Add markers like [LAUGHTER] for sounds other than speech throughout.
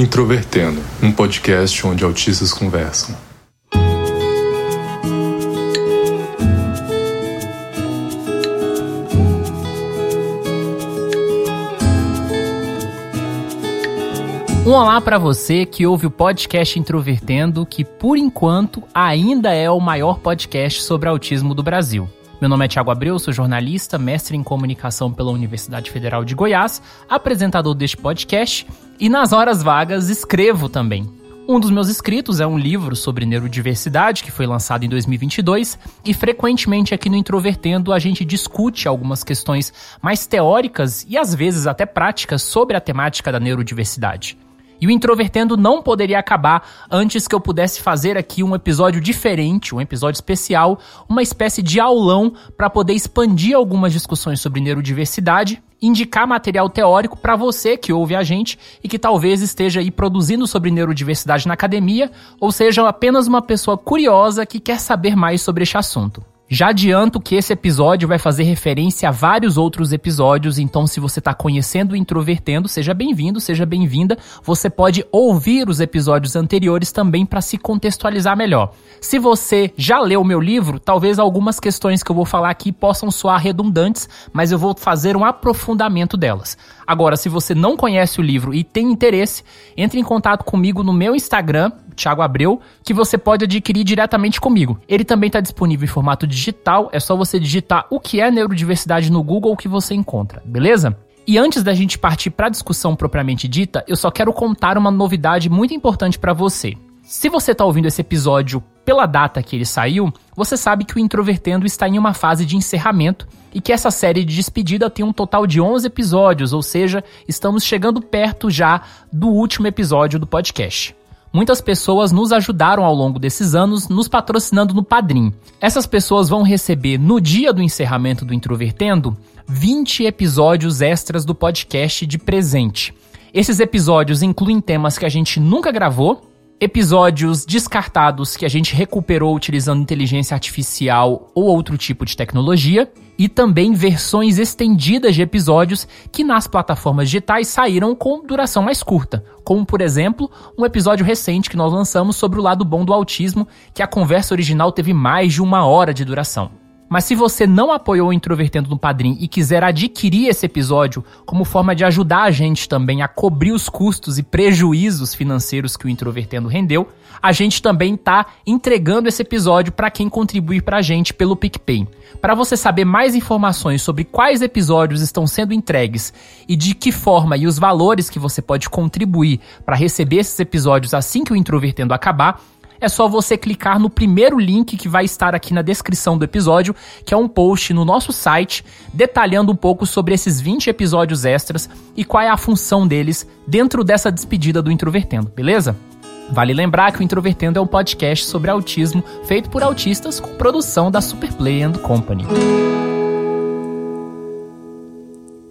Introvertendo, um podcast onde autistas conversam. Um olá para você que ouve o podcast Introvertendo, que por enquanto ainda é o maior podcast sobre autismo do Brasil. Meu nome é Thiago Abreu, sou jornalista, mestre em comunicação pela Universidade Federal de Goiás, apresentador deste podcast e nas horas vagas escrevo também. Um dos meus escritos é um livro sobre neurodiversidade que foi lançado em 2022 e frequentemente aqui no Introvertendo a gente discute algumas questões mais teóricas e às vezes até práticas sobre a temática da neurodiversidade. E o Introvertendo não poderia acabar antes que eu pudesse fazer aqui um episódio diferente, um episódio especial, uma espécie de aulão para poder expandir algumas discussões sobre neurodiversidade, indicar material teórico para você que ouve a gente e que talvez esteja aí produzindo sobre neurodiversidade na academia, ou seja, apenas uma pessoa curiosa que quer saber mais sobre este assunto. Já adianto que esse episódio vai fazer referência a vários outros episódios, então se você está conhecendo o Introvertendo, seja bem-vindo, seja bem-vinda. Você pode ouvir os episódios anteriores também para se contextualizar melhor. Se você já leu o meu livro, talvez algumas questões que eu vou falar aqui possam soar redundantes, mas eu vou fazer um aprofundamento delas. Agora, se você não conhece o livro e tem interesse, entre em contato comigo no meu Instagram, Thiago Abreu, que você pode adquirir diretamente comigo. Ele também está disponível em formato digital, é só você digitar o que é neurodiversidade no Google que você encontra, beleza? E antes da gente partir para a discussão propriamente dita, eu só quero contar uma novidade muito importante para você. Se você está ouvindo esse episódio pela data que ele saiu, você sabe que o Introvertendo está em uma fase de encerramento e que essa série de despedida tem um total de 11 episódios, ou seja, estamos chegando perto já do último episódio do podcast. Muitas pessoas nos ajudaram ao longo desses anos, nos patrocinando no Padrim. Essas pessoas vão receber, no dia do encerramento do Introvertendo, 20 episódios extras do podcast de presente. Esses episódios incluem temas que a gente nunca gravou episódios descartados que a gente recuperou utilizando inteligência artificial ou outro tipo de tecnologia, e também versões estendidas de episódios que nas plataformas digitais saíram com duração mais curta, como por exemplo, um episódio recente que nós lançamos sobre o lado bom do autismo, que a conversa original teve mais de uma hora de duração. Mas se você não apoiou o Introvertendo no Padrim e quiser adquirir esse episódio como forma de ajudar a gente também a cobrir os custos e prejuízos financeiros que o Introvertendo rendeu, a gente também está entregando esse episódio para quem contribuir para a gente pelo PicPay. Para você saber mais informações sobre quais episódios estão sendo entregues e de que forma e os valores que você pode contribuir para receber esses episódios assim que o Introvertendo acabar, é só você clicar no primeiro link que vai estar aqui na descrição do episódio, que é um post no nosso site detalhando um pouco sobre esses 20 episódios extras e qual é a função deles dentro dessa despedida do Introvertendo, beleza? Vale lembrar que o Introvertendo é um podcast sobre autismo feito por autistas com produção da Superplay and Company.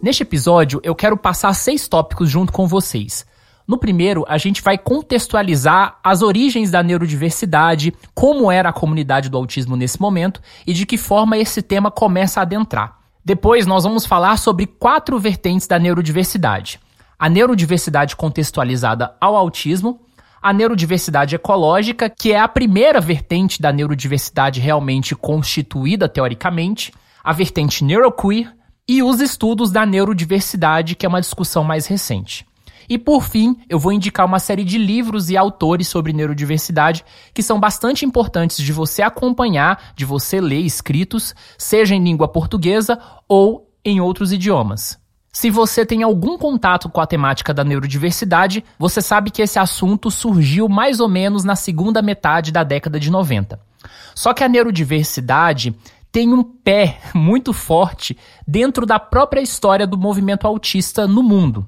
Neste episódio, eu quero passar seis tópicos junto com vocês. No primeiro, a gente vai contextualizar as origens da neurodiversidade, como era a comunidade do autismo nesse momento e de que forma esse tema começa a adentrar. Depois, nós vamos falar sobre quatro vertentes da neurodiversidade: a neurodiversidade contextualizada ao autismo, a neurodiversidade ecológica, que é a primeira vertente da neurodiversidade realmente constituída teoricamente, a vertente neuroqueer e os estudos da neurodiversidade, que é uma discussão mais recente. E por fim, eu vou indicar uma série de livros e autores sobre neurodiversidade que são bastante importantes de você acompanhar, de você ler escritos, seja em língua portuguesa ou em outros idiomas. Se você tem algum contato com a temática da neurodiversidade, você sabe que esse assunto surgiu mais ou menos na segunda metade da década de 90. Só que a neurodiversidade tem um pé [LAUGHS] muito forte dentro da própria história do movimento autista no mundo.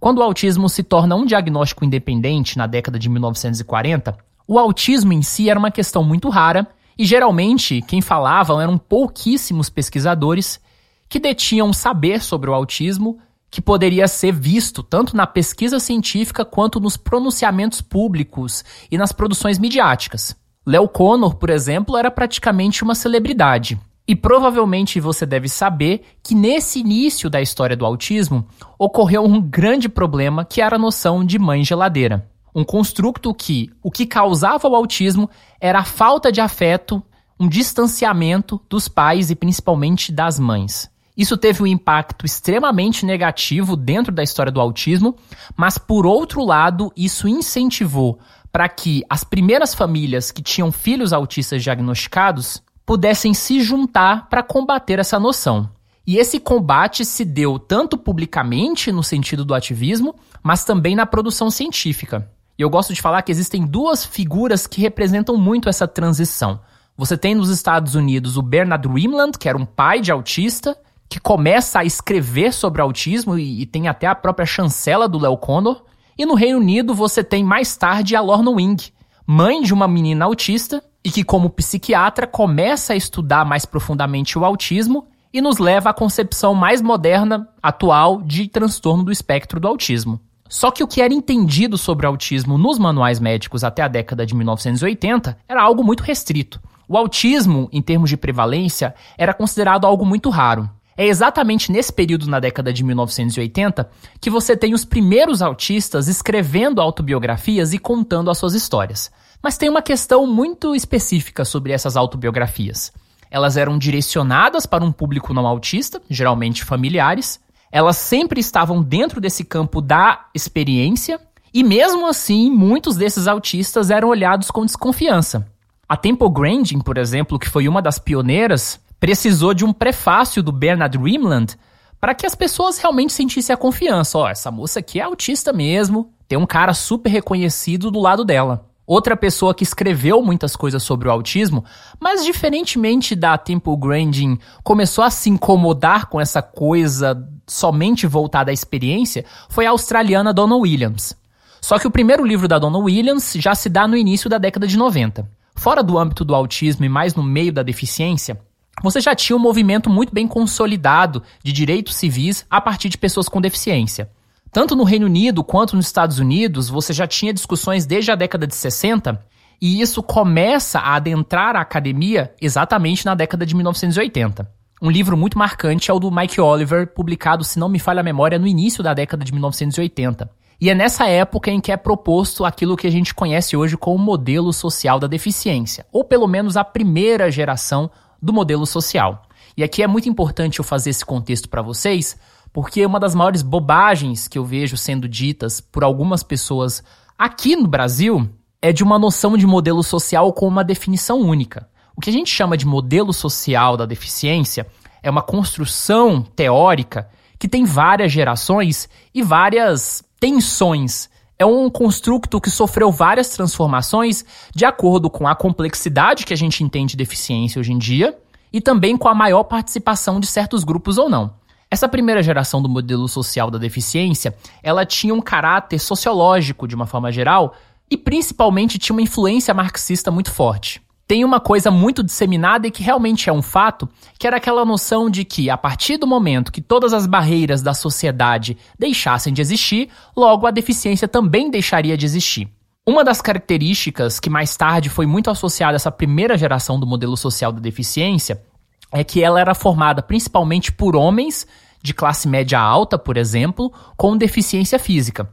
Quando o autismo se torna um diagnóstico independente na década de 1940, o autismo em si era uma questão muito rara e geralmente quem falavam eram pouquíssimos pesquisadores que detinham saber sobre o autismo que poderia ser visto tanto na pesquisa científica quanto nos pronunciamentos públicos e nas produções midiáticas. Léo Connor, por exemplo, era praticamente uma celebridade. E provavelmente você deve saber que nesse início da história do autismo ocorreu um grande problema que era a noção de mãe geladeira. Um construto que o que causava o autismo era a falta de afeto, um distanciamento dos pais e principalmente das mães. Isso teve um impacto extremamente negativo dentro da história do autismo, mas por outro lado, isso incentivou para que as primeiras famílias que tinham filhos autistas diagnosticados pudessem se juntar para combater essa noção. E esse combate se deu tanto publicamente no sentido do ativismo, mas também na produção científica. E eu gosto de falar que existem duas figuras que representam muito essa transição. Você tem nos Estados Unidos o Bernard Rimland, que era um pai de autista, que começa a escrever sobre autismo e, e tem até a própria chancela do Léo Connor. E no Reino Unido você tem mais tarde a Lorna Wing, mãe de uma menina autista e que, como psiquiatra, começa a estudar mais profundamente o autismo e nos leva à concepção mais moderna, atual, de transtorno do espectro do autismo. Só que o que era entendido sobre autismo nos manuais médicos até a década de 1980 era algo muito restrito. O autismo, em termos de prevalência, era considerado algo muito raro. É exatamente nesse período na década de 1980 que você tem os primeiros autistas escrevendo autobiografias e contando as suas histórias. Mas tem uma questão muito específica sobre essas autobiografias. Elas eram direcionadas para um público não autista, geralmente familiares. Elas sempre estavam dentro desse campo da experiência, e mesmo assim, muitos desses autistas eram olhados com desconfiança. A Temple Grandin, por exemplo, que foi uma das pioneiras, precisou de um prefácio do Bernard Rimland para que as pessoas realmente sentissem a confiança. Ó, oh, essa moça aqui é autista mesmo, tem um cara super reconhecido do lado dela. Outra pessoa que escreveu muitas coisas sobre o autismo, mas diferentemente da Temple Grandin, começou a se incomodar com essa coisa somente voltada à experiência, foi a australiana Donna Williams. Só que o primeiro livro da Donna Williams já se dá no início da década de 90. Fora do âmbito do autismo e mais no meio da deficiência, você já tinha um movimento muito bem consolidado de direitos civis a partir de pessoas com deficiência. Tanto no Reino Unido quanto nos Estados Unidos, você já tinha discussões desde a década de 60, e isso começa a adentrar a academia exatamente na década de 1980. Um livro muito marcante é o do Mike Oliver, publicado, se não me falha a memória, no início da década de 1980. E é nessa época em que é proposto aquilo que a gente conhece hoje como modelo social da deficiência, ou pelo menos a primeira geração do modelo social. E aqui é muito importante eu fazer esse contexto para vocês, porque uma das maiores bobagens que eu vejo sendo ditas por algumas pessoas aqui no Brasil é de uma noção de modelo social com uma definição única. O que a gente chama de modelo social da deficiência é uma construção teórica que tem várias gerações e várias tensões. É um construto que sofreu várias transformações de acordo com a complexidade que a gente entende de deficiência hoje em dia e também com a maior participação de certos grupos ou não. Essa primeira geração do modelo social da deficiência, ela tinha um caráter sociológico de uma forma geral e principalmente tinha uma influência marxista muito forte tem uma coisa muito disseminada e que realmente é um fato, que era aquela noção de que, a partir do momento que todas as barreiras da sociedade deixassem de existir, logo a deficiência também deixaria de existir. Uma das características que mais tarde foi muito associada a essa primeira geração do modelo social da deficiência é que ela era formada principalmente por homens de classe média alta, por exemplo, com deficiência física.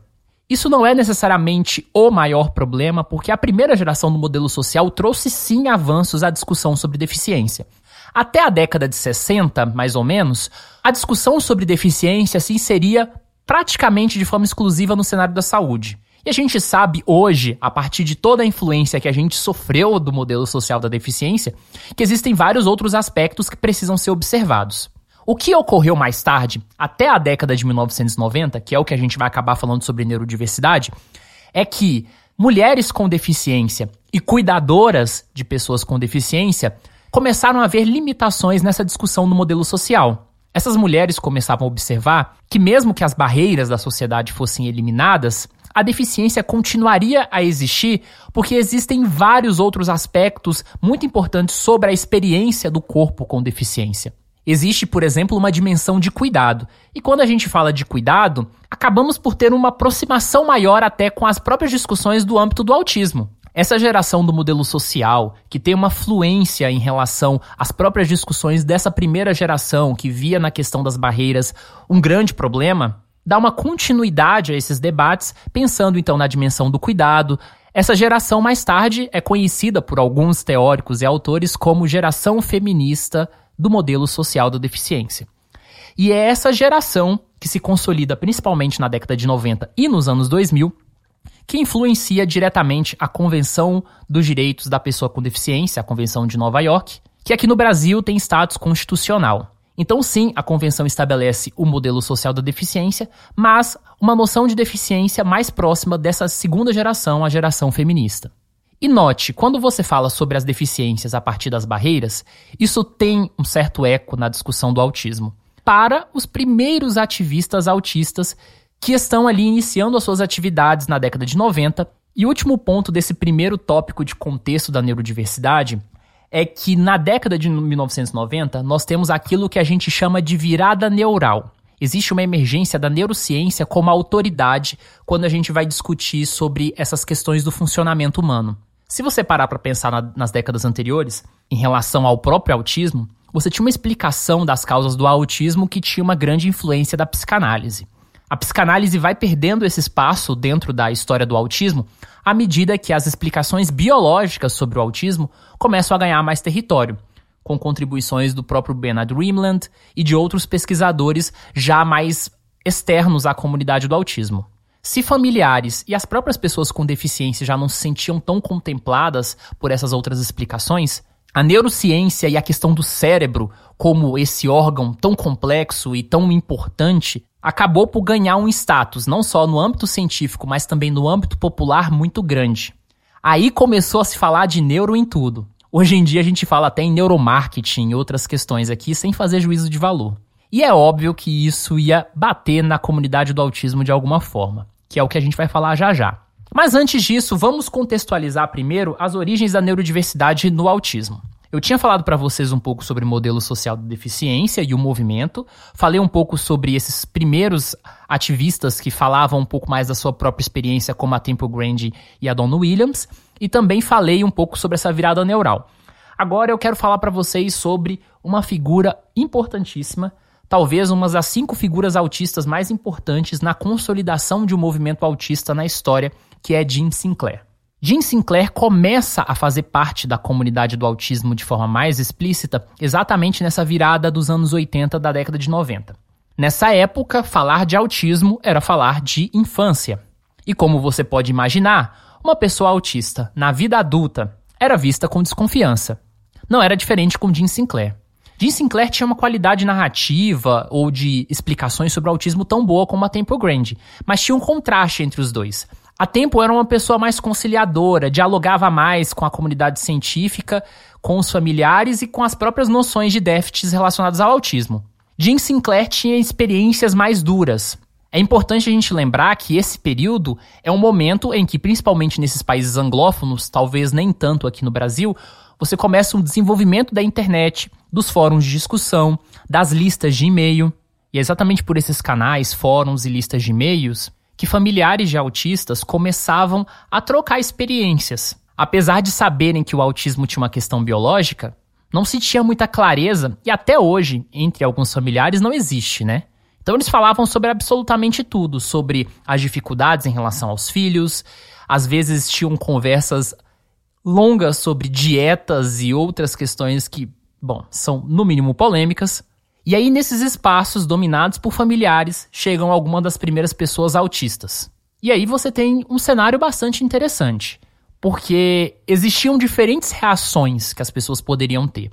Isso não é necessariamente o maior problema, porque a primeira geração do modelo social trouxe sim avanços à discussão sobre deficiência. Até a década de 60, mais ou menos, a discussão sobre deficiência se inseria praticamente de forma exclusiva no cenário da saúde. E a gente sabe hoje, a partir de toda a influência que a gente sofreu do modelo social da deficiência, que existem vários outros aspectos que precisam ser observados. O que ocorreu mais tarde, até a década de 1990, que é o que a gente vai acabar falando sobre neurodiversidade, é que mulheres com deficiência e cuidadoras de pessoas com deficiência começaram a ver limitações nessa discussão no modelo social. Essas mulheres começavam a observar que, mesmo que as barreiras da sociedade fossem eliminadas, a deficiência continuaria a existir porque existem vários outros aspectos muito importantes sobre a experiência do corpo com deficiência. Existe, por exemplo, uma dimensão de cuidado. E quando a gente fala de cuidado, acabamos por ter uma aproximação maior até com as próprias discussões do âmbito do autismo. Essa geração do modelo social, que tem uma fluência em relação às próprias discussões dessa primeira geração, que via na questão das barreiras um grande problema, dá uma continuidade a esses debates, pensando então na dimensão do cuidado. Essa geração mais tarde é conhecida por alguns teóricos e autores como geração feminista do modelo social da deficiência. E é essa geração que se consolida principalmente na década de 90 e nos anos 2000 que influencia diretamente a Convenção dos Direitos da Pessoa com Deficiência, a Convenção de Nova York, que aqui no Brasil tem status constitucional. Então, sim, a convenção estabelece o modelo social da deficiência, mas uma noção de deficiência mais próxima dessa segunda geração, a geração feminista. E note, quando você fala sobre as deficiências a partir das barreiras, isso tem um certo eco na discussão do autismo. Para os primeiros ativistas autistas que estão ali iniciando as suas atividades na década de 90. E o último ponto desse primeiro tópico de contexto da neurodiversidade é que na década de 1990 nós temos aquilo que a gente chama de virada neural. Existe uma emergência da neurociência como autoridade quando a gente vai discutir sobre essas questões do funcionamento humano. Se você parar para pensar na, nas décadas anteriores, em relação ao próprio autismo, você tinha uma explicação das causas do autismo que tinha uma grande influência da psicanálise. A psicanálise vai perdendo esse espaço dentro da história do autismo à medida que as explicações biológicas sobre o autismo começam a ganhar mais território, com contribuições do próprio Bernard Rimland e de outros pesquisadores já mais externos à comunidade do autismo. Se familiares e as próprias pessoas com deficiência já não se sentiam tão contempladas por essas outras explicações, a neurociência e a questão do cérebro como esse órgão tão complexo e tão importante acabou por ganhar um status, não só no âmbito científico, mas também no âmbito popular muito grande. Aí começou a se falar de neuro em tudo. Hoje em dia a gente fala até em neuromarketing e outras questões aqui sem fazer juízo de valor. E é óbvio que isso ia bater na comunidade do autismo de alguma forma, que é o que a gente vai falar já já. Mas antes disso, vamos contextualizar primeiro as origens da neurodiversidade no autismo. Eu tinha falado para vocês um pouco sobre o modelo social de deficiência e o movimento. Falei um pouco sobre esses primeiros ativistas que falavam um pouco mais da sua própria experiência, como a Temple Grande e a Donna Williams. E também falei um pouco sobre essa virada neural. Agora eu quero falar para vocês sobre uma figura importantíssima, talvez uma das cinco figuras autistas mais importantes na consolidação de um movimento autista na história, que é Jim Sinclair. Jim Sinclair começa a fazer parte da comunidade do autismo de forma mais explícita exatamente nessa virada dos anos 80 da década de 90. Nessa época, falar de autismo era falar de infância. E como você pode imaginar, uma pessoa autista na vida adulta era vista com desconfiança. Não era diferente com Jim Sinclair. Jim Sinclair tinha uma qualidade narrativa ou de explicações sobre o autismo tão boa como a Temple Grande, mas tinha um contraste entre os dois. A Tempo era uma pessoa mais conciliadora, dialogava mais com a comunidade científica, com os familiares e com as próprias noções de déficits relacionados ao autismo. Jim Sinclair tinha experiências mais duras. É importante a gente lembrar que esse período é um momento em que, principalmente nesses países anglófonos, talvez nem tanto aqui no Brasil, você começa um desenvolvimento da internet, dos fóruns de discussão, das listas de e-mail. E é exatamente por esses canais, fóruns e listas de e-mails que familiares de autistas começavam a trocar experiências. Apesar de saberem que o autismo tinha uma questão biológica, não se tinha muita clareza e até hoje, entre alguns familiares, não existe, né? Então eles falavam sobre absolutamente tudo, sobre as dificuldades em relação aos filhos, às vezes tinham conversas longas sobre dietas e outras questões que, bom, são no mínimo polêmicas, e aí, nesses espaços dominados por familiares, chegam algumas das primeiras pessoas autistas. E aí você tem um cenário bastante interessante, porque existiam diferentes reações que as pessoas poderiam ter.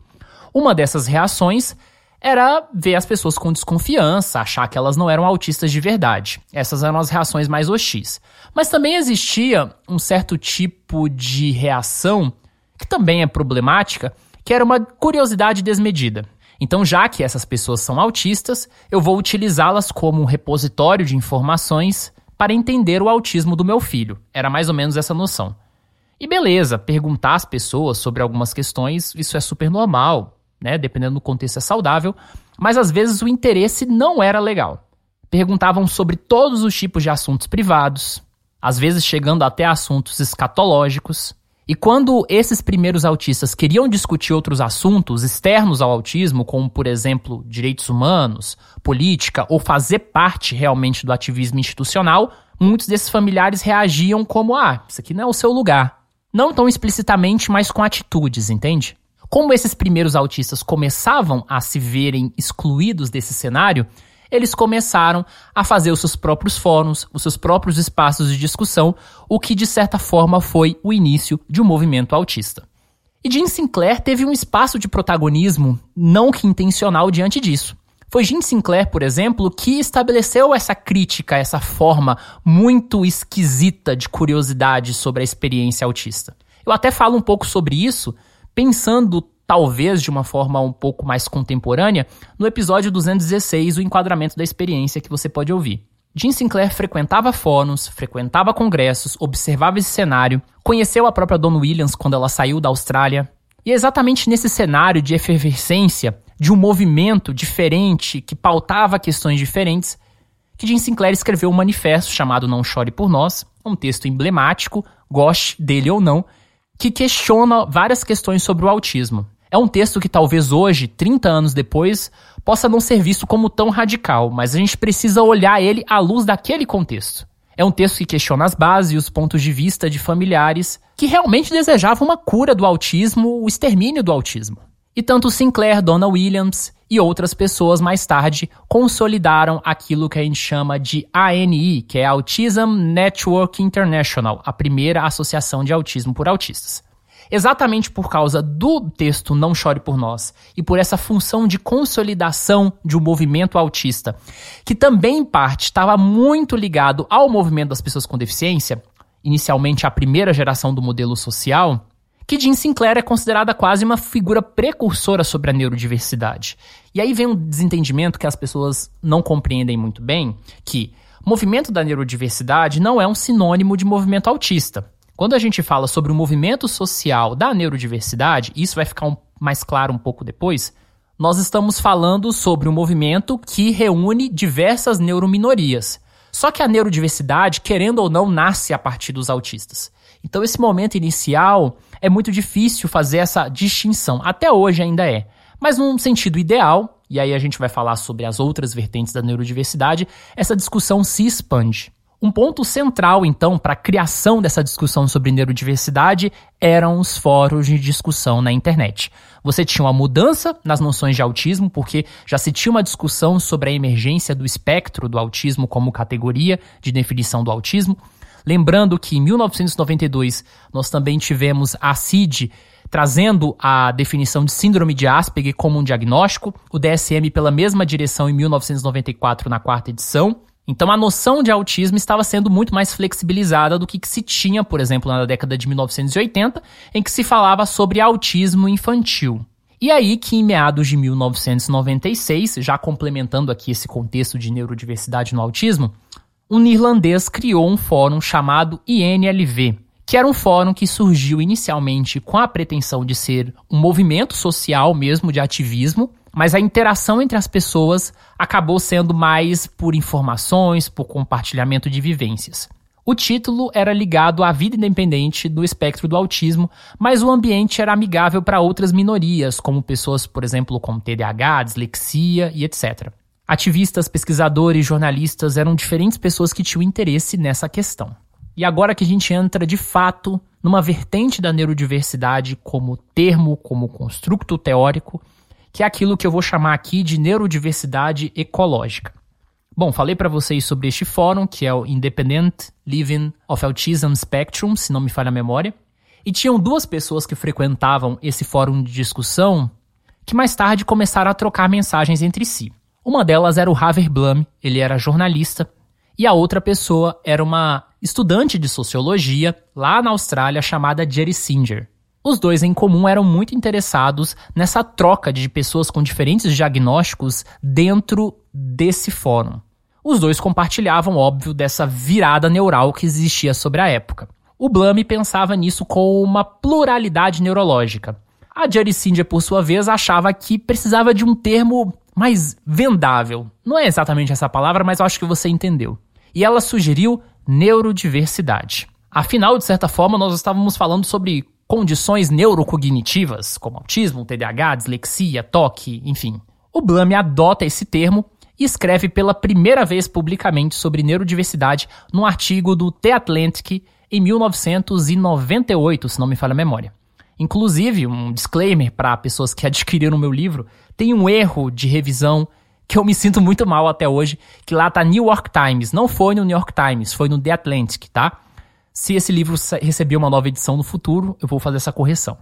Uma dessas reações era ver as pessoas com desconfiança, achar que elas não eram autistas de verdade. Essas eram as reações mais hostis. Mas também existia um certo tipo de reação, que também é problemática, que era uma curiosidade desmedida. Então, já que essas pessoas são autistas, eu vou utilizá-las como um repositório de informações para entender o autismo do meu filho. Era mais ou menos essa noção. E beleza, perguntar às pessoas sobre algumas questões, isso é super normal, né? Dependendo do contexto é saudável, mas às vezes o interesse não era legal. Perguntavam sobre todos os tipos de assuntos privados, às vezes chegando até assuntos escatológicos, E quando esses primeiros autistas queriam discutir outros assuntos externos ao autismo, como por exemplo direitos humanos, política ou fazer parte realmente do ativismo institucional, muitos desses familiares reagiam como: ah, isso aqui não é o seu lugar. Não tão explicitamente, mas com atitudes, entende? Como esses primeiros autistas começavam a se verem excluídos desse cenário, eles começaram a fazer os seus próprios fóruns, os seus próprios espaços de discussão, o que de certa forma foi o início de um movimento autista. E Jim Sinclair teve um espaço de protagonismo não que intencional diante disso. Foi Jim Sinclair, por exemplo, que estabeleceu essa crítica, essa forma muito esquisita de curiosidade sobre a experiência autista. Eu até falo um pouco sobre isso pensando talvez de uma forma um pouco mais contemporânea, no episódio 216, o enquadramento da experiência que você pode ouvir. Jim Sinclair frequentava fóruns, frequentava congressos, observava esse cenário, conheceu a própria Don Williams quando ela saiu da Austrália. E é exatamente nesse cenário de efervescência, de um movimento diferente que pautava questões diferentes, que Jim Sinclair escreveu um manifesto chamado Não Chore por Nós, um texto emblemático, goste dele ou não, que questiona várias questões sobre o autismo. É um texto que talvez hoje, 30 anos depois, possa não ser visto como tão radical, mas a gente precisa olhar ele à luz daquele contexto. É um texto que questiona as bases e os pontos de vista de familiares que realmente desejavam uma cura do autismo, o extermínio do autismo. E tanto Sinclair, Donna Williams e outras pessoas mais tarde consolidaram aquilo que a gente chama de ANI, que é Autism Network International, a primeira associação de autismo por autistas. Exatamente por causa do texto Não Chore por Nós e por essa função de consolidação de um movimento autista, que também em parte estava muito ligado ao movimento das pessoas com deficiência, inicialmente a primeira geração do modelo social, que Jean Sinclair é considerada quase uma figura precursora sobre a neurodiversidade. E aí vem um desentendimento que as pessoas não compreendem muito bem, que movimento da neurodiversidade não é um sinônimo de movimento autista. Quando a gente fala sobre o movimento social da neurodiversidade, isso vai ficar um, mais claro um pouco depois, nós estamos falando sobre um movimento que reúne diversas neurominorias. Só que a neurodiversidade, querendo ou não, nasce a partir dos autistas. Então, esse momento inicial é muito difícil fazer essa distinção. Até hoje ainda é. Mas, num sentido ideal, e aí a gente vai falar sobre as outras vertentes da neurodiversidade, essa discussão se expande. Um ponto central, então, para a criação dessa discussão sobre neurodiversidade eram os fóruns de discussão na internet. Você tinha uma mudança nas noções de autismo, porque já se tinha uma discussão sobre a emergência do espectro do autismo como categoria de definição do autismo. Lembrando que em 1992 nós também tivemos a CID trazendo a definição de síndrome de Asperger como um diagnóstico, o DSM pela mesma direção em 1994 na quarta edição. Então a noção de autismo estava sendo muito mais flexibilizada do que, que se tinha, por exemplo, na década de 1980, em que se falava sobre autismo infantil. E aí que em meados de 1996, já complementando aqui esse contexto de neurodiversidade no autismo, um irlandês criou um fórum chamado INLV, que era um fórum que surgiu inicialmente com a pretensão de ser um movimento social mesmo de ativismo, mas a interação entre as pessoas acabou sendo mais por informações, por compartilhamento de vivências. O título era ligado à vida independente do espectro do autismo, mas o ambiente era amigável para outras minorias, como pessoas, por exemplo, com TDAH, dislexia e etc. Ativistas, pesquisadores, jornalistas eram diferentes pessoas que tinham interesse nessa questão. E agora que a gente entra de fato numa vertente da neurodiversidade como termo, como construto teórico, que é aquilo que eu vou chamar aqui de neurodiversidade ecológica. Bom, falei para vocês sobre este fórum, que é o Independent Living of Autism Spectrum, se não me falha a memória. E tinham duas pessoas que frequentavam esse fórum de discussão que mais tarde começaram a trocar mensagens entre si. Uma delas era o Haver Blum, ele era jornalista, e a outra pessoa era uma estudante de sociologia lá na Austrália chamada Jerry Singer. Os dois em comum eram muito interessados nessa troca de pessoas com diferentes diagnósticos dentro desse fórum. Os dois compartilhavam, óbvio, dessa virada neural que existia sobre a época. O Blum pensava nisso com uma pluralidade neurológica. A Jerry Singer, por sua vez, achava que precisava de um termo mais vendável. Não é exatamente essa palavra, mas eu acho que você entendeu. E ela sugeriu neurodiversidade. Afinal, de certa forma, nós estávamos falando sobre condições neurocognitivas, como autismo, TDAH, dislexia, toque, enfim. O Blame adota esse termo e escreve pela primeira vez publicamente sobre neurodiversidade num artigo do The Atlantic em 1998, se não me falha a memória. Inclusive, um disclaimer para pessoas que [LAUGHS] adquiriram o meu livro, tem um erro de revisão que eu me sinto muito mal até hoje, que lá tá New York Times, não foi no New York Times, foi no The Atlantic, tá? Se esse livro receber uma nova edição no futuro, eu vou fazer essa correção.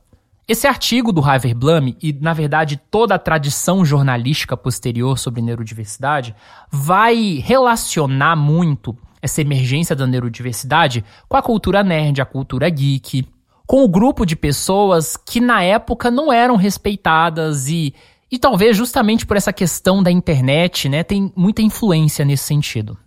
Esse artigo do Harvey Blum e, na verdade, toda a tradição jornalística posterior sobre neurodiversidade vai relacionar muito essa emergência da neurodiversidade com a cultura nerd, a cultura geek, com o grupo de pessoas que na época não eram respeitadas e, e talvez justamente por essa questão da internet, né, tem muita influência nesse sentido.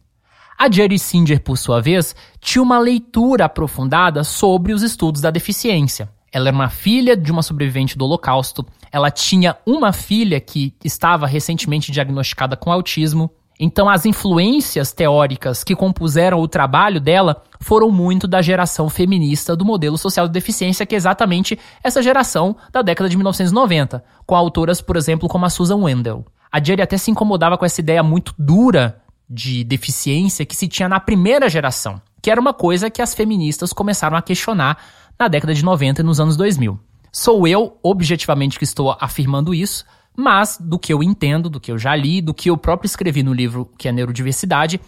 A Jerry Singer, por sua vez, tinha uma leitura aprofundada sobre os estudos da deficiência. Ela era uma filha de uma sobrevivente do Holocausto. Ela tinha uma filha que estava recentemente diagnosticada com autismo. Então, as influências teóricas que compuseram o trabalho dela foram muito da geração feminista do modelo social de deficiência, que é exatamente essa geração da década de 1990, com autoras, por exemplo, como a Susan Wendell. A Jerry até se incomodava com essa ideia muito dura de deficiência que se tinha na primeira geração, que era uma coisa que as feministas começaram a questionar na década de 90 e nos anos 2000. Sou eu, objetivamente, que estou afirmando isso, mas do que eu entendo, do que eu já li, do que eu próprio escrevi no livro que é Neurodiversidade,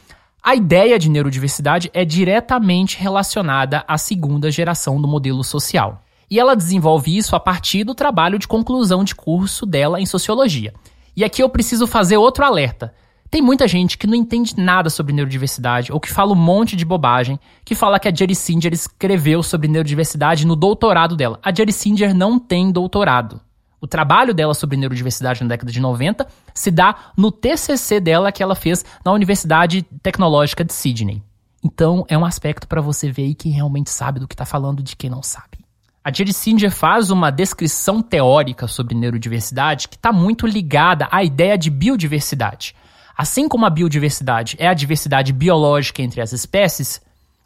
a ideia de neurodiversidade é diretamente relacionada à segunda geração do modelo social. E ela desenvolve isso a partir do trabalho de conclusão de curso dela em sociologia. E aqui eu preciso fazer outro alerta. Tem muita gente que não entende nada sobre neurodiversidade ou que fala um monte de bobagem, que fala que a Jerry Singer escreveu sobre neurodiversidade no doutorado dela. A Jerry Singer não tem doutorado. O trabalho dela sobre neurodiversidade na década de 90 se dá no TCC dela que ela fez na Universidade Tecnológica de Sydney. Então é um aspecto para você ver aí quem realmente sabe do que está falando de quem não sabe. A Jerry Singer faz uma descrição teórica sobre neurodiversidade que está muito ligada à ideia de biodiversidade. Assim como a biodiversidade é a diversidade biológica entre as espécies,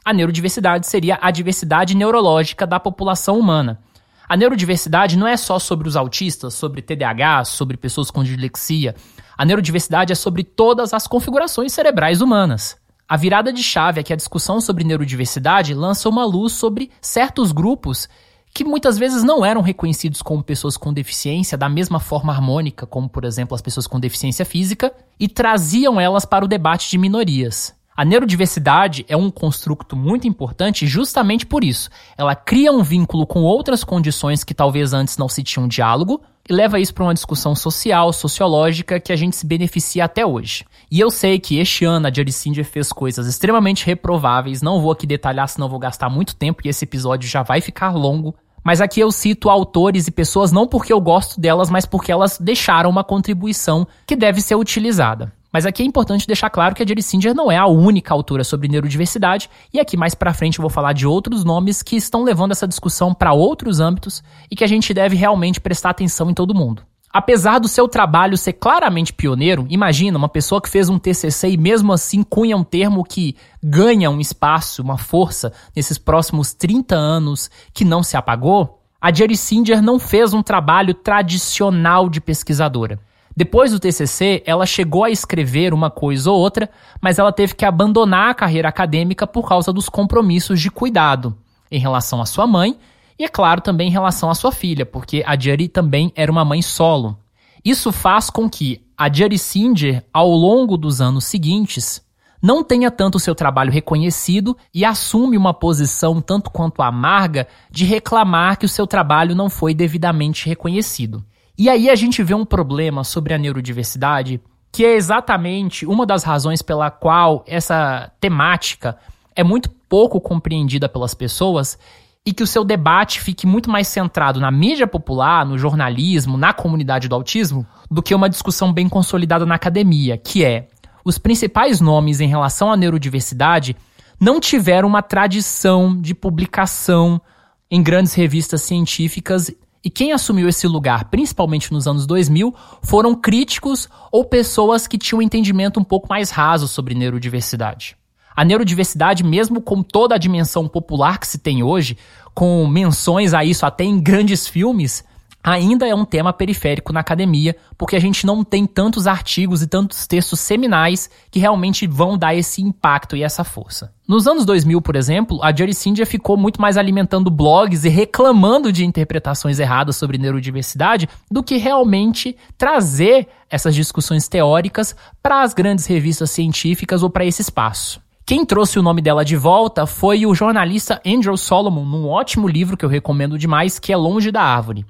a neurodiversidade seria a diversidade neurológica da população humana. A neurodiversidade não é só sobre os autistas, sobre TDAH, sobre pessoas com dislexia. A neurodiversidade é sobre todas as configurações cerebrais humanas. A virada de chave é que a discussão sobre neurodiversidade lança uma luz sobre certos grupos que muitas vezes não eram reconhecidos como pessoas com deficiência da mesma forma harmônica, como por exemplo as pessoas com deficiência física, e traziam elas para o debate de minorias. A neurodiversidade é um construto muito importante justamente por isso. Ela cria um vínculo com outras condições que talvez antes não se tinham diálogo e leva isso para uma discussão social, sociológica que a gente se beneficia até hoje. E eu sei que este ano a Singer fez coisas extremamente reprováveis, não vou aqui detalhar, senão vou gastar muito tempo e esse episódio já vai ficar longo. Mas aqui eu cito autores e pessoas não porque eu gosto delas, mas porque elas deixaram uma contribuição que deve ser utilizada. Mas aqui é importante deixar claro que a Jerry Singer não é a única autora sobre neurodiversidade, e aqui mais para frente eu vou falar de outros nomes que estão levando essa discussão para outros âmbitos e que a gente deve realmente prestar atenção em todo mundo. Apesar do seu trabalho ser claramente pioneiro, imagina uma pessoa que fez um TCC e mesmo assim cunha um termo que ganha um espaço, uma força nesses próximos 30 anos que não se apagou. A Jerry Singer não fez um trabalho tradicional de pesquisadora. Depois do TCC, ela chegou a escrever uma coisa ou outra, mas ela teve que abandonar a carreira acadêmica por causa dos compromissos de cuidado em relação à sua mãe e, é claro, também em relação à sua filha, porque a Jerry também era uma mãe solo. Isso faz com que a Jerry Singer, ao longo dos anos seguintes, não tenha tanto seu trabalho reconhecido e assume uma posição tanto quanto amarga de reclamar que o seu trabalho não foi devidamente reconhecido. E aí a gente vê um problema sobre a neurodiversidade, que é exatamente uma das razões pela qual essa temática é muito pouco compreendida pelas pessoas e que o seu debate fique muito mais centrado na mídia popular, no jornalismo, na comunidade do autismo, do que uma discussão bem consolidada na academia, que é os principais nomes em relação à neurodiversidade não tiveram uma tradição de publicação em grandes revistas científicas e quem assumiu esse lugar, principalmente nos anos 2000, foram críticos ou pessoas que tinham um entendimento um pouco mais raso sobre neurodiversidade. A neurodiversidade, mesmo com toda a dimensão popular que se tem hoje, com menções a isso até em grandes filmes, ainda é um tema periférico na academia, porque a gente não tem tantos artigos e tantos textos seminais que realmente vão dar esse impacto e essa força. Nos anos 2000, por exemplo, a Jerry Sindia ficou muito mais alimentando blogs e reclamando de interpretações erradas sobre neurodiversidade do que realmente trazer essas discussões teóricas para as grandes revistas científicas ou para esse espaço. Quem trouxe o nome dela de volta foi o jornalista Andrew Solomon, num ótimo livro que eu recomendo demais, que é Longe da Árvore.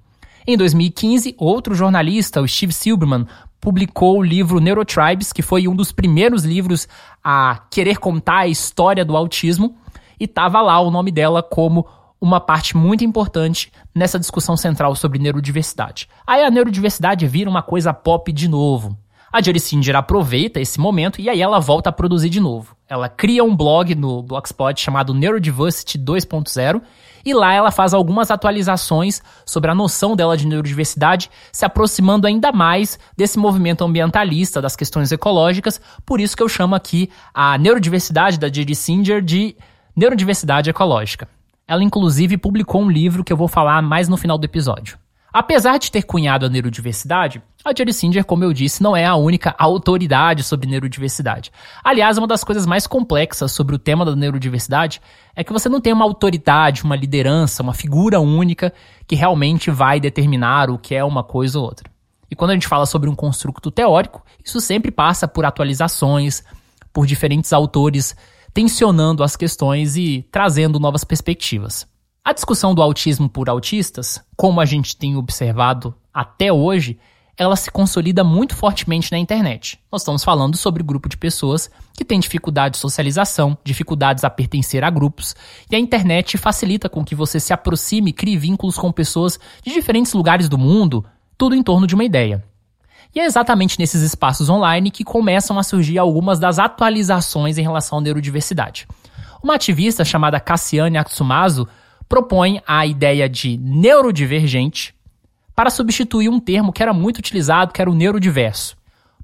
Em 2015, outro jornalista, o Steve Silberman, publicou o livro Neurotribes, que foi um dos primeiros livros a querer contar a história do autismo, e estava lá o nome dela como uma parte muito importante nessa discussão central sobre neurodiversidade. Aí a neurodiversidade vira uma coisa pop de novo. A Jerry Singer aproveita esse momento e aí ela volta a produzir de novo. Ela cria um blog no Blogspot chamado Neurodiversity 2.0 e lá ela faz algumas atualizações sobre a noção dela de neurodiversidade, se aproximando ainda mais desse movimento ambientalista, das questões ecológicas. Por isso que eu chamo aqui a neurodiversidade da Jerry Singer de neurodiversidade ecológica. Ela inclusive publicou um livro que eu vou falar mais no final do episódio. Apesar de ter cunhado a neurodiversidade, a Jerry Singer, como eu disse, não é a única autoridade sobre neurodiversidade. Aliás, uma das coisas mais complexas sobre o tema da neurodiversidade é que você não tem uma autoridade, uma liderança, uma figura única que realmente vai determinar o que é uma coisa ou outra. E quando a gente fala sobre um construto teórico, isso sempre passa por atualizações, por diferentes autores tensionando as questões e trazendo novas perspectivas. A discussão do autismo por autistas, como a gente tem observado até hoje, ela se consolida muito fortemente na internet. Nós estamos falando sobre grupo de pessoas que têm dificuldade de socialização, dificuldades a pertencer a grupos, e a internet facilita com que você se aproxime e crie vínculos com pessoas de diferentes lugares do mundo, tudo em torno de uma ideia. E é exatamente nesses espaços online que começam a surgir algumas das atualizações em relação à neurodiversidade. Uma ativista chamada Cassiane Atsumazu propõe a ideia de neurodivergente para substituir um termo que era muito utilizado, que era o neurodiverso.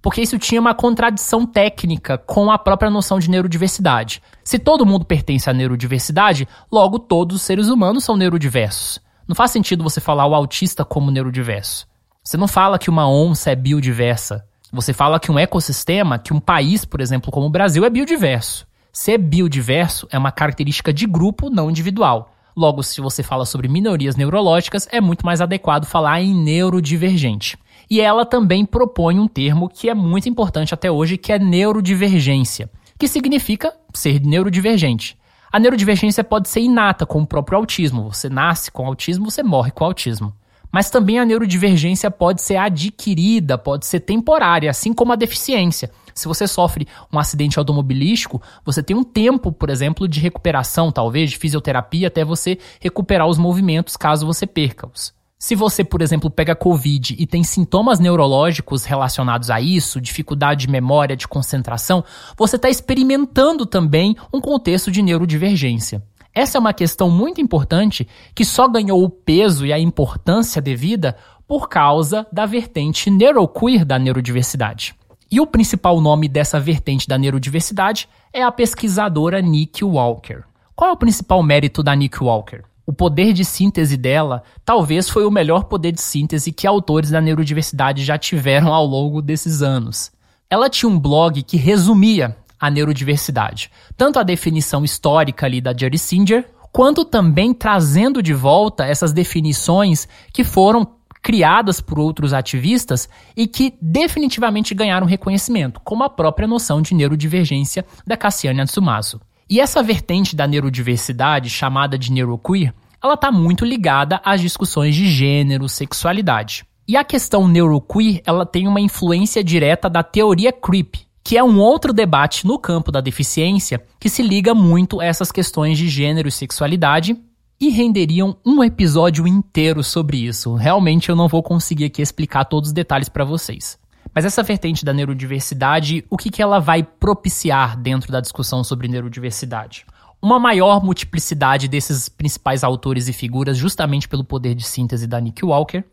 Porque isso tinha uma contradição técnica com a própria noção de neurodiversidade. Se todo mundo pertence à neurodiversidade, logo todos os seres humanos são neurodiversos. Não faz sentido você falar o autista como neurodiverso. Você não fala que uma onça é biodiversa. Você fala que um ecossistema, que um país, por exemplo, como o Brasil, é biodiverso. Ser biodiverso é uma característica de grupo, não individual. Logo, se você fala sobre minorias neurológicas, é muito mais adequado falar em neurodivergente. E ela também propõe um termo que é muito importante até hoje, que é neurodivergência, que significa ser neurodivergente. A neurodivergência pode ser inata, como o próprio autismo. Você nasce com autismo, você morre com autismo. Mas também a neurodivergência pode ser adquirida, pode ser temporária, assim como a deficiência. Se você sofre um acidente automobilístico, você tem um tempo, por exemplo, de recuperação, talvez, de fisioterapia, até você recuperar os movimentos caso você perca-os. Se você, por exemplo, pega Covid e tem sintomas neurológicos relacionados a isso, dificuldade de memória, de concentração, você está experimentando também um contexto de neurodivergência. Essa é uma questão muito importante que só ganhou o peso e a importância devida por causa da vertente neuroqueer da neurodiversidade. E o principal nome dessa vertente da neurodiversidade é a pesquisadora Nick Walker. Qual é o principal mérito da Nick Walker? O poder de síntese dela talvez foi o melhor poder de síntese que autores da neurodiversidade já tiveram ao longo desses anos. Ela tinha um blog que resumia a neurodiversidade, tanto a definição histórica ali da Jerry Singer, quanto também trazendo de volta essas definições que foram criadas por outros ativistas e que definitivamente ganharam reconhecimento, como a própria noção de neurodivergência da Cassiane Atsumasu. E essa vertente da neurodiversidade, chamada de neuroqueer, ela está muito ligada às discussões de gênero, sexualidade. E a questão neuroqueer, ela tem uma influência direta da teoria creep, que é um outro debate no campo da deficiência que se liga muito a essas questões de gênero e sexualidade e renderiam um episódio inteiro sobre isso. Realmente eu não vou conseguir aqui explicar todos os detalhes para vocês. Mas essa vertente da neurodiversidade, o que, que ela vai propiciar dentro da discussão sobre neurodiversidade? Uma maior multiplicidade desses principais autores e figuras, justamente pelo poder de síntese da Nick Walker,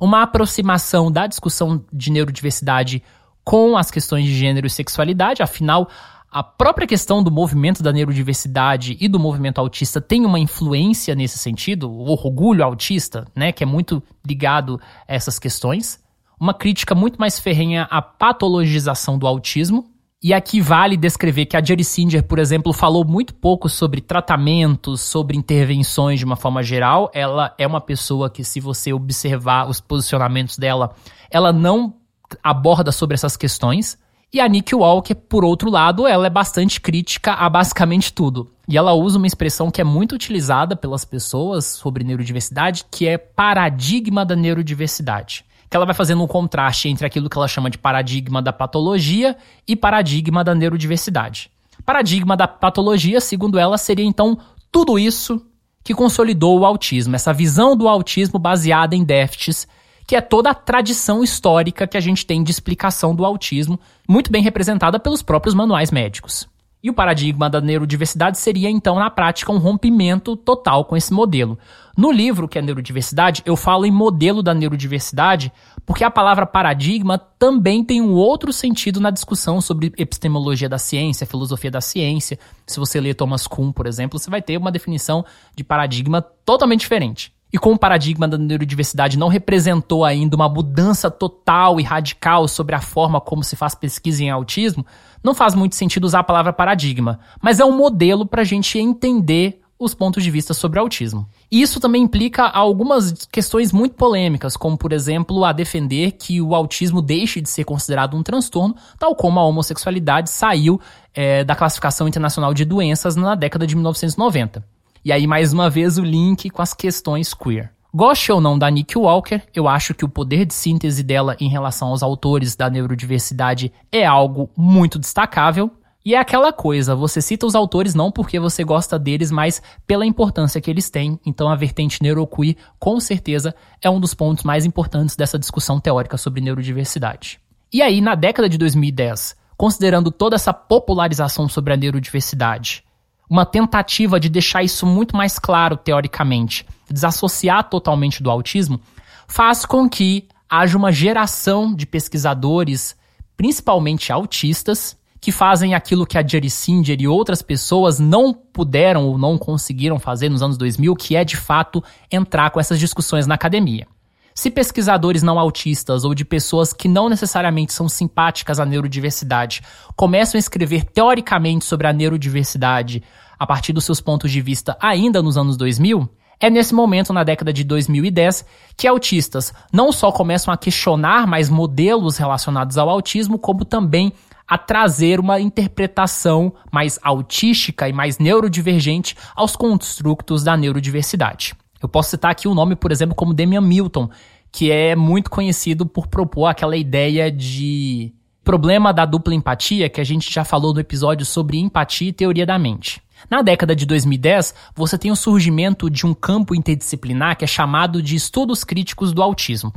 uma aproximação da discussão de neurodiversidade com as questões de gênero e sexualidade, afinal, a própria questão do movimento da neurodiversidade e do movimento autista tem uma influência nesse sentido, o orgulho autista, né, que é muito ligado a essas questões. Uma crítica muito mais ferrenha à patologização do autismo. E aqui vale descrever que a Jerry Singer, por exemplo, falou muito pouco sobre tratamentos, sobre intervenções de uma forma geral. Ela é uma pessoa que, se você observar os posicionamentos dela, ela não aborda sobre essas questões. E a Nick Walker, por outro lado, ela é bastante crítica a basicamente tudo. E ela usa uma expressão que é muito utilizada pelas pessoas sobre neurodiversidade, que é paradigma da neurodiversidade. Que ela vai fazendo um contraste entre aquilo que ela chama de paradigma da patologia e paradigma da neurodiversidade. Paradigma da patologia, segundo ela, seria então tudo isso que consolidou o autismo, essa visão do autismo baseada em déficits que é toda a tradição histórica que a gente tem de explicação do autismo, muito bem representada pelos próprios manuais médicos. E o paradigma da neurodiversidade seria, então, na prática, um rompimento total com esse modelo. No livro, que é Neurodiversidade, eu falo em modelo da neurodiversidade, porque a palavra paradigma também tem um outro sentido na discussão sobre epistemologia da ciência, filosofia da ciência. Se você ler Thomas Kuhn, por exemplo, você vai ter uma definição de paradigma totalmente diferente. E como o paradigma da neurodiversidade não representou ainda uma mudança total e radical sobre a forma como se faz pesquisa em autismo, não faz muito sentido usar a palavra paradigma, mas é um modelo para a gente entender os pontos de vista sobre autismo. E isso também implica algumas questões muito polêmicas, como por exemplo a defender que o autismo deixe de ser considerado um transtorno, tal como a homossexualidade saiu é, da classificação internacional de doenças na década de 1990. E aí, mais uma vez, o link com as questões queer. Goste ou não da Nick Walker, eu acho que o poder de síntese dela em relação aos autores da neurodiversidade é algo muito destacável. E é aquela coisa, você cita os autores não porque você gosta deles, mas pela importância que eles têm. Então a vertente neuroqueer, com certeza, é um dos pontos mais importantes dessa discussão teórica sobre neurodiversidade. E aí, na década de 2010, considerando toda essa popularização sobre a neurodiversidade, uma tentativa de deixar isso muito mais claro teoricamente, desassociar totalmente do autismo, faz com que haja uma geração de pesquisadores, principalmente autistas, que fazem aquilo que a Jerry Singer e outras pessoas não puderam ou não conseguiram fazer nos anos 2000, que é de fato entrar com essas discussões na academia. Se pesquisadores não autistas ou de pessoas que não necessariamente são simpáticas à neurodiversidade começam a escrever teoricamente sobre a neurodiversidade a partir dos seus pontos de vista ainda nos anos 2000, é nesse momento, na década de 2010, que autistas não só começam a questionar mais modelos relacionados ao autismo, como também a trazer uma interpretação mais autística e mais neurodivergente aos construtos da neurodiversidade. Eu posso citar aqui um nome, por exemplo, como Damian Milton, que é muito conhecido por propor aquela ideia de problema da dupla empatia que a gente já falou no episódio sobre empatia e teoria da mente. Na década de 2010, você tem o surgimento de um campo interdisciplinar que é chamado de estudos críticos do autismo.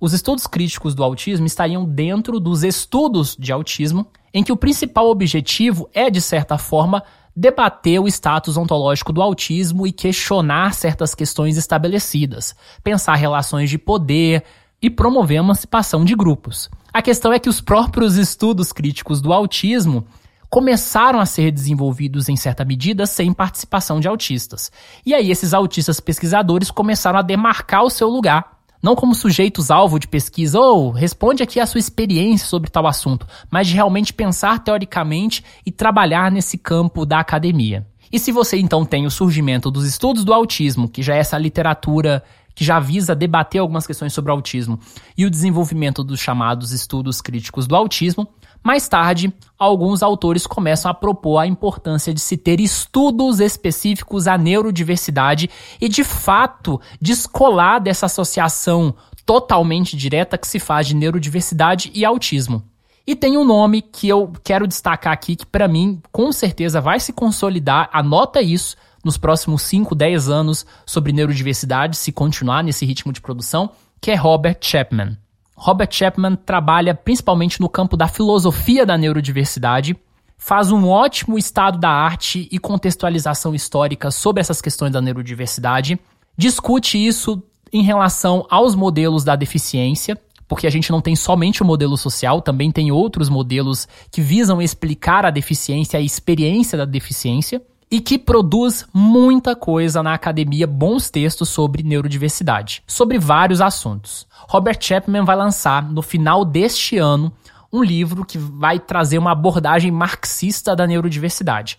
Os estudos críticos do autismo estariam dentro dos estudos de autismo, em que o principal objetivo é, de certa forma, debater o status ontológico do autismo e questionar certas questões estabelecidas, pensar relações de poder e promover a emancipação de grupos. A questão é que os próprios estudos críticos do autismo começaram a ser desenvolvidos em certa medida sem participação de autistas. E aí esses autistas pesquisadores começaram a demarcar o seu lugar não como sujeitos alvo de pesquisa, ou responde aqui a sua experiência sobre tal assunto, mas de realmente pensar teoricamente e trabalhar nesse campo da academia. E se você então tem o surgimento dos estudos do autismo, que já é essa literatura que já visa debater algumas questões sobre o autismo, e o desenvolvimento dos chamados estudos críticos do autismo, mais tarde, alguns autores começam a propor a importância de se ter estudos específicos à neurodiversidade e, de fato, descolar dessa associação totalmente direta que se faz de neurodiversidade e autismo. E tem um nome que eu quero destacar aqui, que para mim, com certeza, vai se consolidar, anota isso, nos próximos 5, 10 anos sobre neurodiversidade, se continuar nesse ritmo de produção, que é Robert Chapman. Robert Chapman trabalha principalmente no campo da filosofia da neurodiversidade, faz um ótimo estado da arte e contextualização histórica sobre essas questões da neurodiversidade, discute isso em relação aos modelos da deficiência, porque a gente não tem somente o modelo social, também tem outros modelos que visam explicar a deficiência, a experiência da deficiência, e que produz muita coisa na academia, bons textos sobre neurodiversidade, sobre vários assuntos. Robert Chapman vai lançar no final deste ano um livro que vai trazer uma abordagem marxista da neurodiversidade.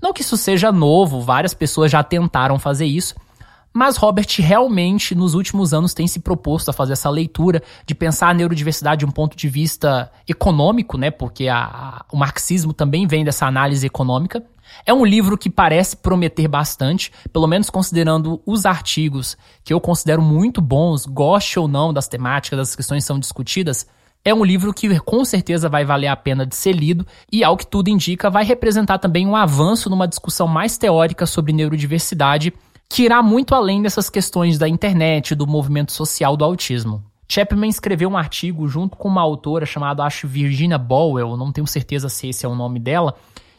Não que isso seja novo, várias pessoas já tentaram fazer isso, mas Robert realmente, nos últimos anos, tem se proposto a fazer essa leitura de pensar a neurodiversidade de um ponto de vista econômico, né? Porque a, a, o marxismo também vem dessa análise econômica. É um livro que parece prometer bastante, pelo menos considerando os artigos que eu considero muito bons, goste ou não das temáticas, das questões que são discutidas. É um livro que com certeza vai valer a pena de ser lido e, ao que tudo indica, vai representar também um avanço numa discussão mais teórica sobre neurodiversidade que irá muito além dessas questões da internet, do movimento social do autismo. Chapman escreveu um artigo junto com uma autora chamada, acho, Virginia Bowell, não tenho certeza se esse é o nome dela,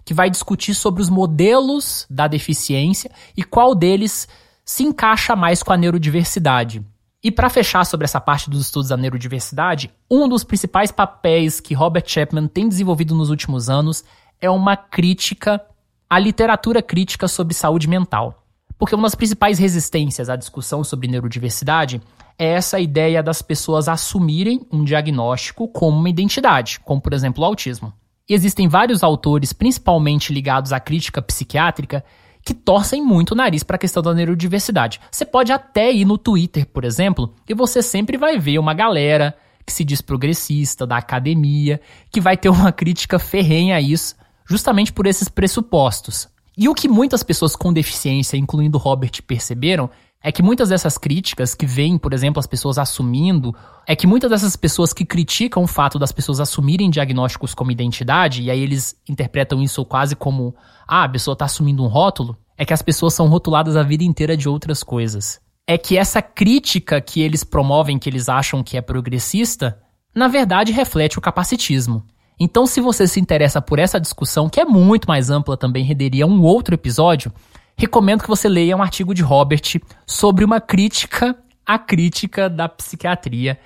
que vai discutir sobre os modelos da deficiência e qual deles se encaixa mais com a neurodiversidade. E para fechar sobre essa parte dos estudos da neurodiversidade, um dos principais papéis que Robert Chapman tem desenvolvido nos últimos anos é uma crítica à literatura crítica sobre saúde mental. Porque uma das principais resistências à discussão sobre neurodiversidade é essa ideia das pessoas assumirem um diagnóstico como uma identidade, como por exemplo o autismo. Existem vários autores, principalmente ligados à crítica psiquiátrica, que torcem muito o nariz para a questão da neurodiversidade. Você pode até ir no Twitter, por exemplo, e você sempre vai ver uma galera que se diz progressista, da academia, que vai ter uma crítica ferrenha a isso, justamente por esses pressupostos. E o que muitas pessoas com deficiência, incluindo Robert, perceberam é que muitas dessas críticas que vêm, por exemplo, as pessoas assumindo, é que muitas dessas pessoas que criticam o fato das pessoas assumirem diagnósticos como identidade, e aí eles interpretam isso quase como, ah, a pessoa está assumindo um rótulo, é que as pessoas são rotuladas a vida inteira de outras coisas. É que essa crítica que eles promovem, que eles acham que é progressista, na verdade reflete o capacitismo. Então, se você se interessa por essa discussão, que é muito mais ampla também, renderia um outro episódio, recomendo que você leia um artigo de Robert sobre uma crítica à crítica da psiquiatria.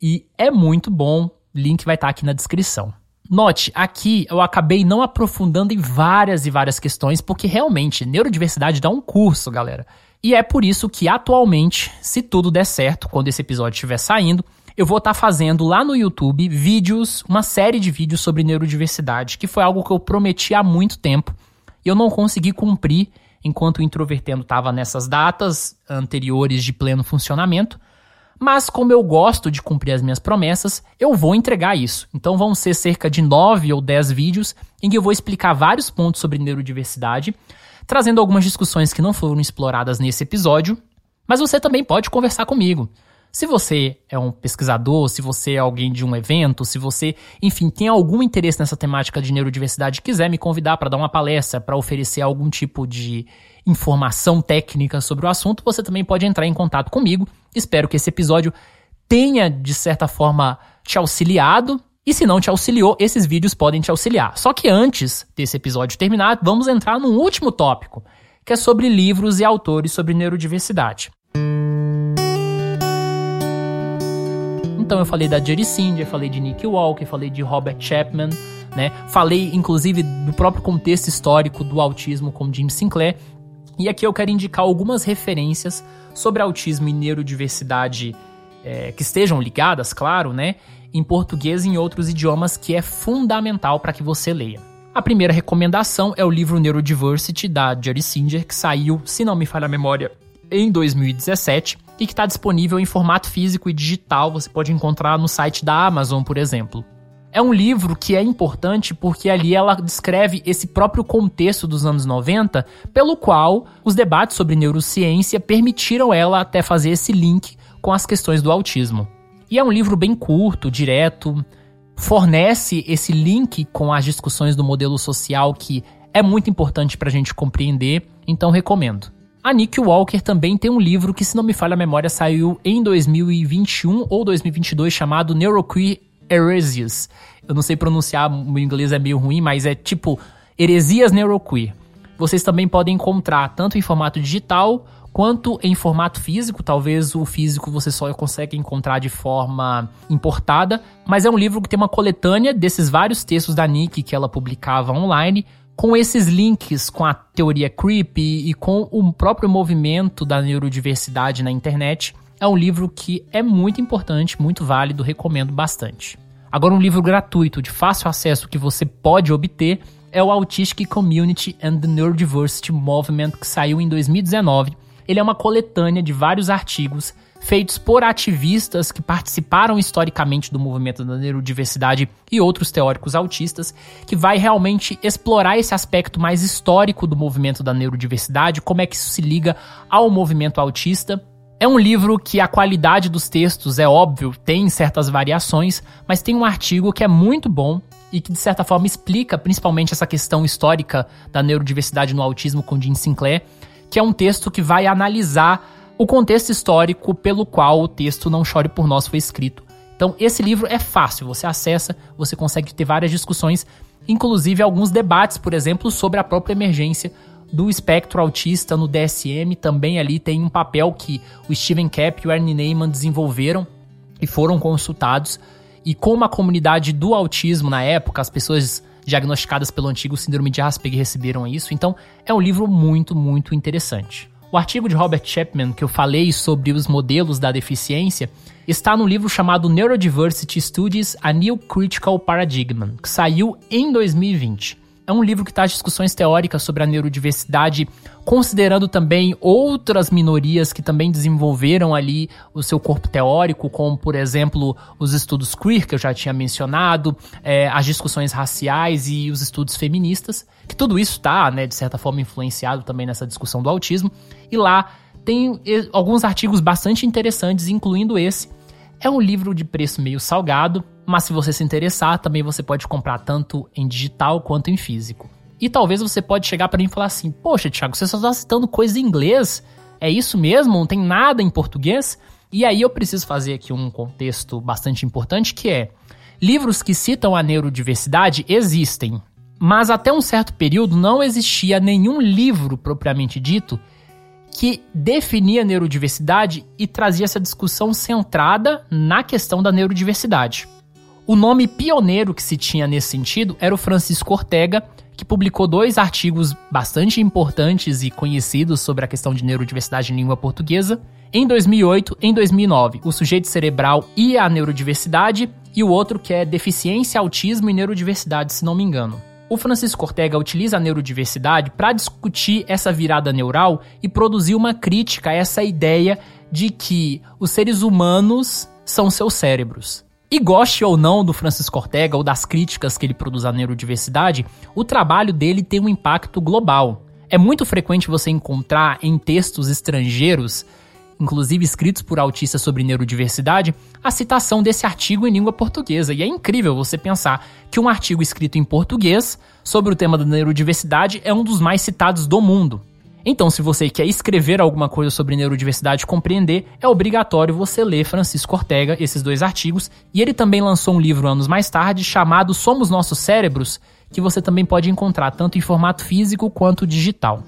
E é muito bom, link vai estar aqui na descrição. Note, aqui eu acabei não aprofundando em várias e várias questões, porque realmente neurodiversidade dá um curso, galera. E é por isso que atualmente, se tudo der certo, quando esse episódio estiver saindo, eu vou estar tá fazendo lá no YouTube vídeos, uma série de vídeos sobre neurodiversidade, que foi algo que eu prometi há muito tempo e eu não consegui cumprir enquanto o Introvertendo estava nessas datas anteriores de pleno funcionamento. Mas como eu gosto de cumprir as minhas promessas, eu vou entregar isso. Então vão ser cerca de 9 ou 10 vídeos em que eu vou explicar vários pontos sobre neurodiversidade, trazendo algumas discussões que não foram exploradas nesse episódio, mas você também pode conversar comigo. Se você é um pesquisador, se você é alguém de um evento, se você, enfim, tem algum interesse nessa temática de neurodiversidade quiser me convidar para dar uma palestra, para oferecer algum tipo de informação técnica sobre o assunto, você também pode entrar em contato comigo. Espero que esse episódio tenha, de certa forma, te auxiliado. E se não te auxiliou, esses vídeos podem te auxiliar. Só que antes desse episódio terminar, vamos entrar num último tópico, que é sobre livros e autores sobre neurodiversidade. Então eu falei da Jerry Singer, falei de Nick Walker, falei de Robert Chapman, né? Falei inclusive do próprio contexto histórico do autismo com Jim Sinclair. E aqui eu quero indicar algumas referências sobre autismo e neurodiversidade é, que estejam ligadas, claro, né? Em português e em outros idiomas, que é fundamental para que você leia. A primeira recomendação é o livro Neurodiversity da Jerry Singer, que saiu, se não me falha a memória, em 2017 e que está disponível em formato físico e digital, você pode encontrar no site da Amazon, por exemplo. É um livro que é importante porque ali ela descreve esse próprio contexto dos anos 90, pelo qual os debates sobre neurociência permitiram ela até fazer esse link com as questões do autismo. E é um livro bem curto, direto, fornece esse link com as discussões do modelo social que é muito importante para a gente compreender, então recomendo. A Nick Walker também tem um livro que, se não me falha a memória, saiu em 2021 ou 2022 chamado Neuroqueer Heresies. Eu não sei pronunciar, o inglês é meio ruim, mas é tipo Heresias Neuroqueer. Vocês também podem encontrar tanto em formato digital quanto em formato físico, talvez o físico você só consegue encontrar de forma importada, mas é um livro que tem uma coletânea desses vários textos da Nick que ela publicava online, com esses links com a teoria creepy e com o próprio movimento da neurodiversidade na internet. É um livro que é muito importante, muito válido, recomendo bastante. Agora, um livro gratuito, de fácil acesso que você pode obter é o Autistic Community and the Neurodiversity Movement, que saiu em 2019. Ele é uma coletânea de vários artigos feitos por ativistas que participaram historicamente do movimento da neurodiversidade e outros teóricos autistas, que vai realmente explorar esse aspecto mais histórico do movimento da neurodiversidade, como é que isso se liga ao movimento autista. É um livro que a qualidade dos textos é óbvio, tem certas variações, mas tem um artigo que é muito bom e que de certa forma explica principalmente essa questão histórica da neurodiversidade no autismo com Jim Sinclair, que é um texto que vai analisar o contexto histórico pelo qual o texto Não Chore por Nós foi escrito. Então, esse livro é fácil, você acessa, você consegue ter várias discussões, inclusive alguns debates, por exemplo, sobre a própria emergência do espectro autista no DSM também ali tem um papel que o Steven Cap e o Ernie Neyman desenvolveram e foram consultados. E como a comunidade do autismo na época, as pessoas diagnosticadas pelo antigo síndrome de Asperger receberam isso. Então, é um livro muito, muito interessante. O artigo de Robert Chapman, que eu falei sobre os modelos da deficiência, está no livro chamado Neurodiversity Studies: A New Critical Paradigm, que saiu em 2020 é um livro que traz discussões teóricas sobre a neurodiversidade, considerando também outras minorias que também desenvolveram ali o seu corpo teórico, como, por exemplo, os estudos queer, que eu já tinha mencionado, é, as discussões raciais e os estudos feministas, que tudo isso está, né, de certa forma, influenciado também nessa discussão do autismo. E lá tem alguns artigos bastante interessantes, incluindo esse. É um livro de preço meio salgado, mas se você se interessar, também você pode comprar tanto em digital quanto em físico. E talvez você pode chegar para mim e falar assim: "Poxa, Thiago, você só está citando coisa em inglês? É isso mesmo? Não tem nada em português?" E aí eu preciso fazer aqui um contexto bastante importante que é: livros que citam a neurodiversidade existem, mas até um certo período não existia nenhum livro propriamente dito que definia a neurodiversidade e trazia essa discussão centrada na questão da neurodiversidade. O nome pioneiro que se tinha nesse sentido era o Francisco Ortega, que publicou dois artigos bastante importantes e conhecidos sobre a questão de neurodiversidade em língua portuguesa. Em 2008, em 2009, o sujeito cerebral e a neurodiversidade, e o outro que é deficiência, autismo e neurodiversidade, se não me engano. O Francisco Ortega utiliza a neurodiversidade para discutir essa virada neural e produzir uma crítica a essa ideia de que os seres humanos são seus cérebros. E goste ou não do Francisco Ortega ou das críticas que ele produz à neurodiversidade, o trabalho dele tem um impacto global. É muito frequente você encontrar em textos estrangeiros, inclusive escritos por autistas sobre neurodiversidade, a citação desse artigo em língua portuguesa. E é incrível você pensar que um artigo escrito em português sobre o tema da neurodiversidade é um dos mais citados do mundo. Então, se você quer escrever alguma coisa sobre neurodiversidade e compreender, é obrigatório você ler Francisco Ortega, esses dois artigos, e ele também lançou um livro anos mais tarde chamado Somos Nossos Cérebros, que você também pode encontrar tanto em formato físico quanto digital.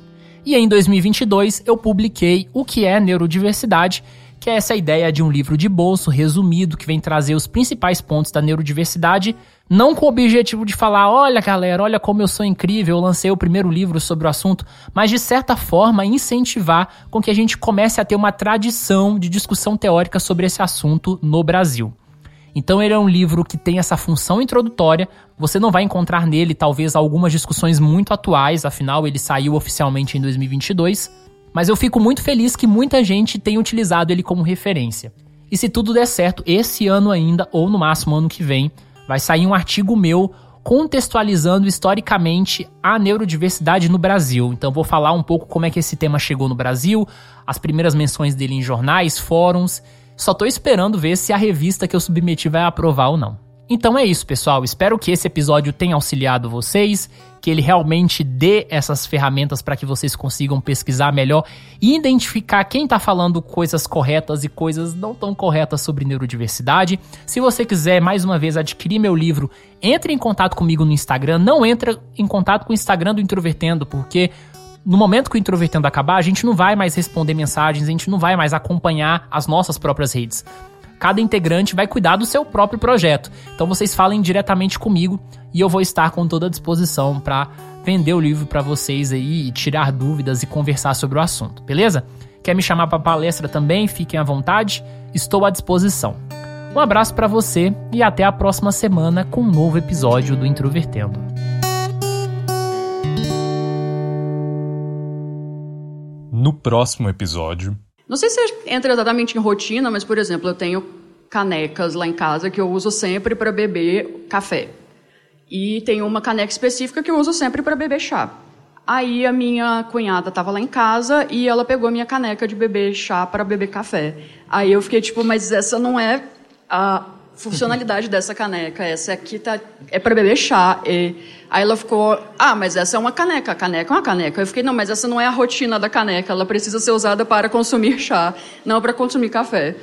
E em 2022 eu publiquei O que é Neurodiversidade, que é essa ideia de um livro de bolso resumido que vem trazer os principais pontos da neurodiversidade não com o objetivo de falar, olha galera, olha como eu sou incrível, eu lancei o primeiro livro sobre o assunto, mas de certa forma incentivar com que a gente comece a ter uma tradição de discussão teórica sobre esse assunto no Brasil. Então ele é um livro que tem essa função introdutória, você não vai encontrar nele talvez algumas discussões muito atuais, afinal ele saiu oficialmente em 2022, mas eu fico muito feliz que muita gente tenha utilizado ele como referência. E se tudo der certo, esse ano ainda, ou no máximo ano que vem, vai sair um artigo meu contextualizando historicamente a neurodiversidade no Brasil. Então vou falar um pouco como é que esse tema chegou no Brasil, as primeiras menções dele em jornais, fóruns. Só tô esperando ver se a revista que eu submeti vai aprovar ou não. Então é isso, pessoal. Espero que esse episódio tenha auxiliado vocês, que ele realmente dê essas ferramentas para que vocês consigam pesquisar melhor e identificar quem está falando coisas corretas e coisas não tão corretas sobre neurodiversidade. Se você quiser mais uma vez adquirir meu livro, entre em contato comigo no Instagram. Não entra em contato com o Instagram do Introvertendo, porque no momento que o Introvertendo acabar, a gente não vai mais responder mensagens, a gente não vai mais acompanhar as nossas próprias redes. Cada integrante vai cuidar do seu próprio projeto. Então vocês falem diretamente comigo e eu vou estar com toda a disposição para vender o livro para vocês aí, tirar dúvidas e conversar sobre o assunto, beleza? Quer me chamar para palestra também? Fiquem à vontade, estou à disposição. Um abraço para você e até a próxima semana com um novo episódio do Introvertendo. No próximo episódio. Não sei se entra exatamente em rotina, mas, por exemplo, eu tenho canecas lá em casa que eu uso sempre para beber café. E tem uma caneca específica que eu uso sempre para beber chá. Aí a minha cunhada estava lá em casa e ela pegou a minha caneca de beber chá para beber café. Aí eu fiquei tipo, mas essa não é a funcionalidade dessa caneca. Essa aqui tá, é para beber chá. E aí ela ficou, ah, mas essa é uma caneca. A caneca é uma caneca. Eu fiquei, não, mas essa não é a rotina da caneca. Ela precisa ser usada para consumir [LAUGHS] chá, não para consumir café.